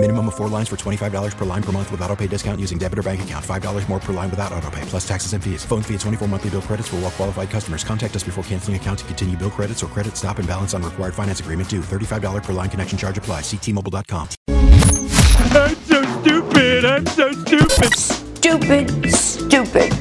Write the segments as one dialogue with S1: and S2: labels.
S1: Minimum of four lines for $25 per line per month with auto pay discount using debit or bank account. $5 more per line without auto pay, plus taxes and fees. Phone fee at 24 monthly bill credits for all well qualified customers. Contact us before canceling account to continue bill credits or credit stop and balance on required finance agreement due. $35 per line connection charge apply. Ctmobile.com.
S2: I'm so stupid. I'm so stupid.
S3: Stupid, stupid.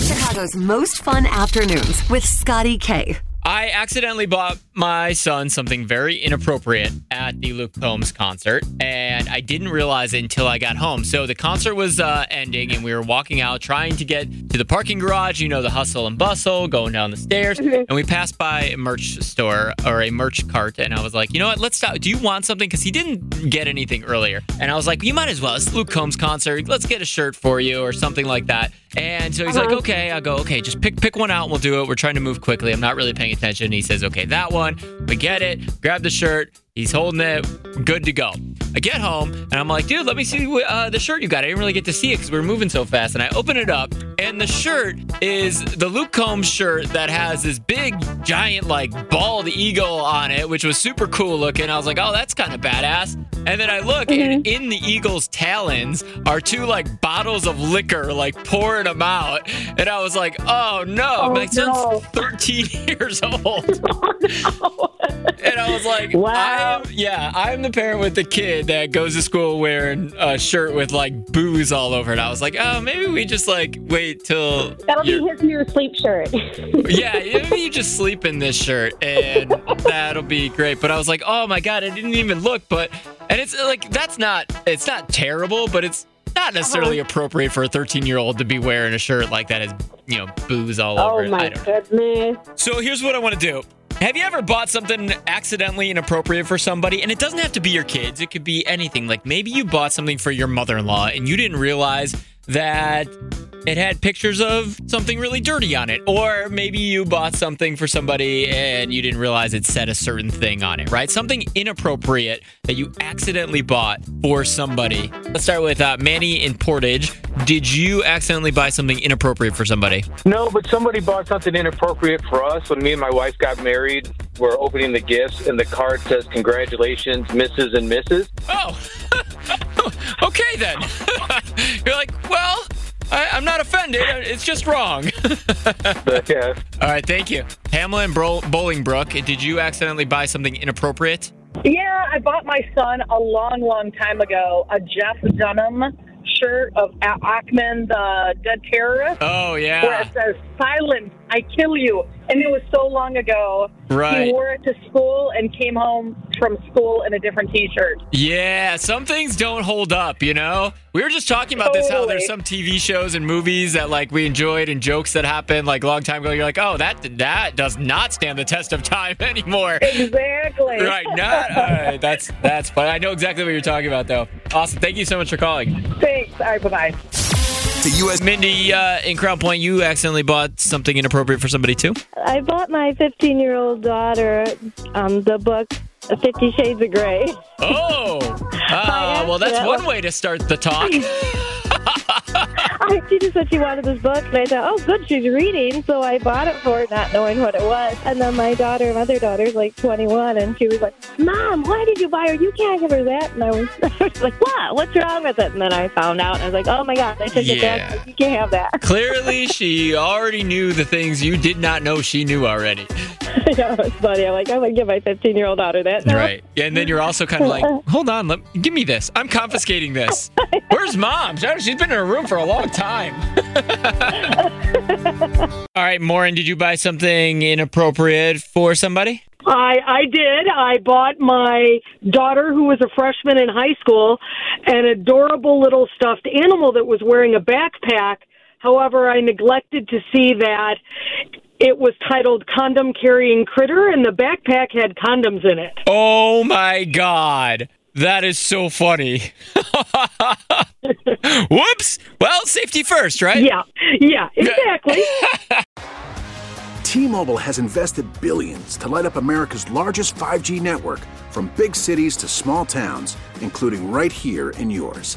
S3: Chicago's most fun afternoons with Scotty K.
S4: I accidentally bought my son something very inappropriate at the Luke Combs concert, and I didn't realize it until I got home. So the concert was uh, ending, and we were walking out trying to get to the parking garage. You know, the hustle and bustle, going down the stairs, and we passed by a merch store or a merch cart, and I was like, you know what? Let's stop. Do you want something? Because he didn't get anything earlier, and I was like, you might as well. It's Luke Combs concert. Let's get a shirt for you or something like that. And so he's like, okay. I go, okay, just pick pick one out and we'll do it. We're trying to move quickly. I'm not really paying attention. He says, okay, that one. We get it. Grab the shirt. He's holding it. Good to go. I get home and I'm like, dude, let me see uh, the shirt you got. I didn't really get to see it because we were moving so fast. And I open it up, and the shirt is the Luke Combs shirt that has this big, giant, like bald eagle on it, which was super cool looking. I was like, oh, that's kind of badass. And then I look, and mm-hmm. in the eagle's talons are two like bottles of liquor, like pouring them out. And I was like, oh no,
S5: Oh,
S4: my son's
S5: no.
S4: 13 years old. Oh, and I was like,
S5: Wow.
S4: I'm, yeah, I'm the parent with the kid that goes to school wearing a shirt with like booze all over it. I was like, oh, maybe we just like wait till.
S5: That'll be his new sleep shirt.
S4: yeah, maybe you just sleep in this shirt and that'll be great. But I was like, oh my God, I didn't even look. But, and it's like, that's not, it's not terrible, but it's not necessarily
S5: Uh-huh.
S4: appropriate for a 13 year old to be wearing a shirt like that has, you know, booze all over
S5: oh
S4: it. I
S5: my goodness.
S4: So here's what I want to do. Have you ever bought something accidentally inappropriate for somebody? And it doesn't have to be your kids, it could be anything. Like maybe you bought something for your mother in law and you didn't realize that it had pictures of something really dirty on it. Or maybe you bought something for somebody and you didn't realize it said a certain thing on it, right? Something inappropriate that you accidentally bought for somebody. Let's start with uh, Manny in Portage. Did you accidentally buy something inappropriate for somebody?
S6: No, but somebody bought something inappropriate for us when me and my wife got married. We're opening the gifts, and the card says, Congratulations, Mrs. and Mrs.
S4: Oh, okay then. You're like, well, I, I'm not offended. It's just wrong.
S6: But, yeah.
S4: All right, thank you. Pamela and Bro- Bolingbrook, did you accidentally buy something inappropriate?
S7: Yeah, I bought my son a long, long time ago a Jeff Dunham shirt of A- Achmed, the dead terrorist,
S4: Oh, yeah, where
S7: it says "Silence, I kill you," and it was so long ago.
S4: Right.
S7: He wore it to school and came home from school in a different T-shirt.
S4: Yeah, some things don't hold up, you know? We were just talking about this how there's some TV shows and movies that like we enjoyed and jokes that happened like a long time ago. You're like, oh, that that does not stand the test of time anymore.
S7: Exactly.
S4: Right, not all right. That's that's But I know exactly what you're talking about though. Awesome. Thank you so much for calling.
S7: Thanks. All right. Bye bye.
S1: The U.S.
S4: Mindy, uh, in Crown Point, you accidentally bought something inappropriate for somebody too?
S8: I bought my 15 year old daughter um, the book Fifty Shades of Grey.
S4: Oh, uh, well, that's one way to start the talk.
S8: She just said she wanted this book, and I thought, oh, good, she's reading. So I bought it for her, not knowing what it was. And then my daughter, my other daughter's like 21, and she was like, Mom, why did you buy her? You can't give her that. And I was, I was like, what? What's wrong with it? And then I found out, and I was like, oh my God, I took it
S4: Yeah.
S8: back. You can't have that.
S4: Clearly, she already knew the things you did not know she knew already.
S8: yeah, it's funny. I'm like, I'm going to give my 15 year old daughter that.
S4: Right. Yeah, and then you're also kind of like, hold on, let, give me this. I'm confiscating this. Where's mom? She's been in her room for a long time. All right, Maureen, did you buy something inappropriate for somebody?
S9: I I did. I bought my daughter, who was a freshman in high school, an adorable little stuffed animal that was wearing a backpack. However, I neglected to see that it was titled "Condom Carrying Critter," and the backpack had condoms in it.
S4: Oh my God. That is so funny. Whoops. Well, safety first, right?
S9: Yeah, yeah, exactly.
S10: T-Mobile has invested billions to light up America's largest 5G network from big cities to small towns, including right here in yours.